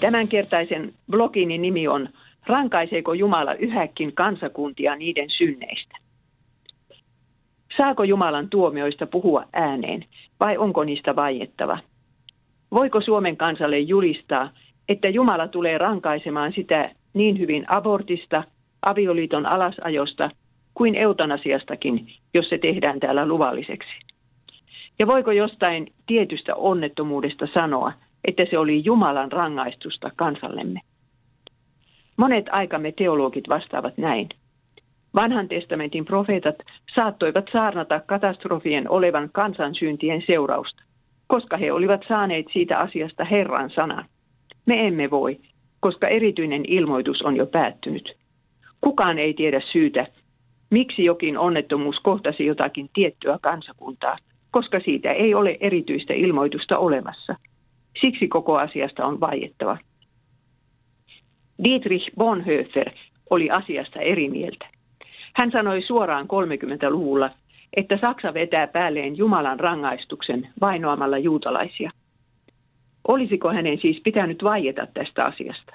Tämänkertaisen blogini nimi on Rankaiseeko Jumala yhäkin kansakuntia niiden synneistä? Saako Jumalan tuomioista puhua ääneen vai onko niistä vaiettava? Voiko Suomen kansalle julistaa, että Jumala tulee rankaisemaan sitä niin hyvin abortista, avioliiton alasajosta kuin eutanasiastakin, jos se tehdään täällä luvalliseksi? Ja voiko jostain tietystä onnettomuudesta sanoa, että se oli Jumalan rangaistusta kansallemme? Monet aikamme teologit vastaavat näin. Vanhan testamentin profeetat saattoivat saarnata katastrofien olevan kansansyntien seurausta, koska he olivat saaneet siitä asiasta Herran sanan. Me emme voi, koska erityinen ilmoitus on jo päättynyt. Kukaan ei tiedä syytä, miksi jokin onnettomuus kohtasi jotakin tiettyä kansakuntaa, koska siitä ei ole erityistä ilmoitusta olemassa. Siksi koko asiasta on vaiettava. Dietrich Bonhoeffer oli asiasta eri mieltä. Hän sanoi suoraan 30-luvulla, että Saksa vetää päälleen Jumalan rangaistuksen vainoamalla juutalaisia. Olisiko hänen siis pitänyt vaieta tästä asiasta?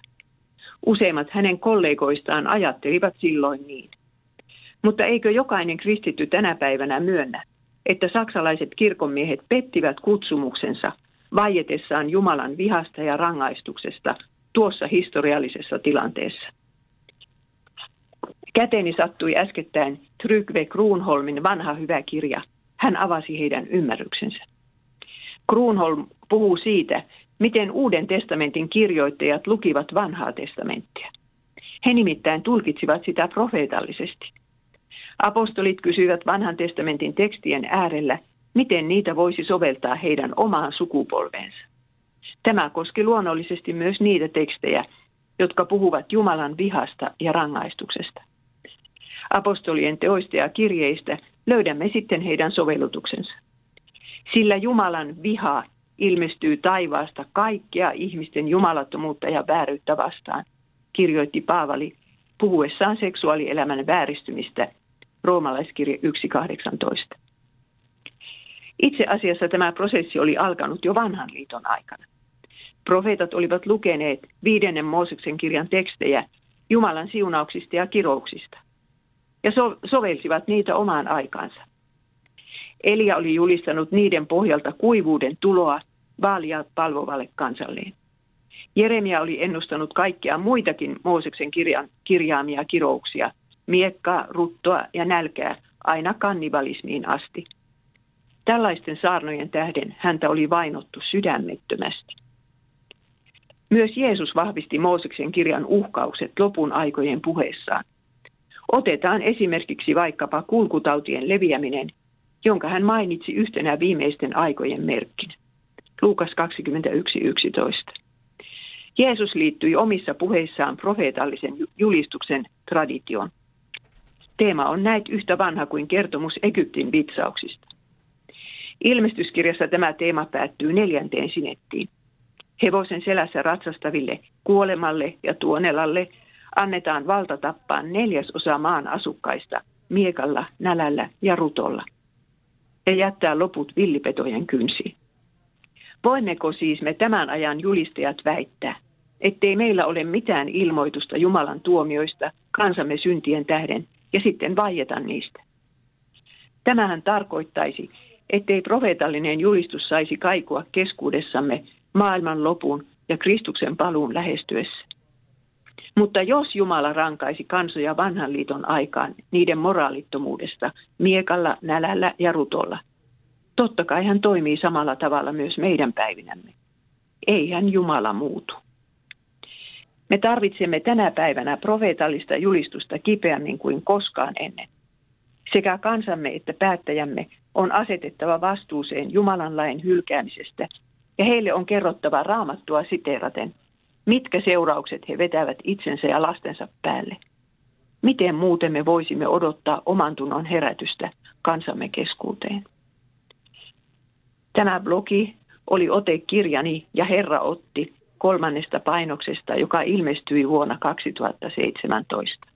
Useimmat hänen kollegoistaan ajattelivat silloin niin. Mutta eikö jokainen kristitty tänä päivänä myönnä, että saksalaiset kirkonmiehet pettivät kutsumuksensa vaietessaan Jumalan vihasta ja rangaistuksesta tuossa historiallisessa tilanteessa? Käteeni sattui äskettäin Trygve Kruunholmin vanha hyvä kirja. Hän avasi heidän ymmärryksensä. Kruunholm puhuu siitä, miten Uuden testamentin kirjoittajat lukivat vanhaa testamenttia. He nimittäin tulkitsivat sitä profeetallisesti. Apostolit kysyivät vanhan testamentin tekstien äärellä, miten niitä voisi soveltaa heidän omaan sukupolveensa. Tämä koski luonnollisesti myös niitä tekstejä, jotka puhuvat Jumalan vihasta ja rangaistuksesta apostolien teoista ja kirjeistä löydämme sitten heidän sovellutuksensa. Sillä Jumalan viha ilmestyy taivaasta kaikkea ihmisten jumalattomuutta ja vääryyttä vastaan, kirjoitti Paavali puhuessaan seksuaalielämän vääristymistä roomalaiskirje 1.18. Itse asiassa tämä prosessi oli alkanut jo vanhan liiton aikana. Profeetat olivat lukeneet viidennen Mooseksen kirjan tekstejä Jumalan siunauksista ja kirouksista – ja so- sovelsivat niitä omaan aikaansa. Elia oli julistanut niiden pohjalta kuivuuden tuloa vaalia palvovalle kansalleen. Jeremia oli ennustanut kaikkia muitakin Mooseksen kirjan, kirjaamia kirouksia, miekkaa, ruttoa ja nälkää aina kannibalismiin asti. Tällaisten saarnojen tähden häntä oli vainottu sydämettömästi. Myös Jeesus vahvisti Mooseksen kirjan uhkaukset lopun aikojen puheessaan. Otetaan esimerkiksi vaikkapa kulkutautien leviäminen, jonka hän mainitsi yhtenä viimeisten aikojen merkkinä. Luukas 21.11. Jeesus liittyi omissa puheissaan profeetallisen julistuksen traditioon. Teema on näet yhtä vanha kuin kertomus Egyptin vitsauksista. Ilmestyskirjassa tämä teema päättyy neljänteen sinettiin. Hevosen selässä ratsastaville, kuolemalle ja tuonelalle – annetaan valta tappaa neljäsosa maan asukkaista miekalla, nälällä ja rutolla ja jättää loput villipetojen kynsiin. Voimmeko siis me tämän ajan julistajat väittää, ettei meillä ole mitään ilmoitusta Jumalan tuomioista kansamme syntien tähden ja sitten vaieta niistä? Tämähän tarkoittaisi, ettei profeetallinen julistus saisi kaikua keskuudessamme maailman lopun ja Kristuksen paluun lähestyessä. Mutta jos Jumala rankaisi kansoja vanhan liiton aikaan niiden moraalittomuudesta miekalla, nälällä ja rutolla, totta kai hän toimii samalla tavalla myös meidän päivinämme. Ei hän Jumala muutu. Me tarvitsemme tänä päivänä profeetallista julistusta kipeämmin kuin koskaan ennen. Sekä kansamme että päättäjämme on asetettava vastuuseen Jumalan lain hylkäämisestä ja heille on kerrottava raamattua siteeraten, Mitkä seuraukset he vetävät itsensä ja lastensa päälle? Miten muuten me voisimme odottaa oman tunnon herätystä kansamme keskuuteen? Tämä blogi oli ote kirjani ja Herra otti kolmannesta painoksesta, joka ilmestyi vuonna 2017.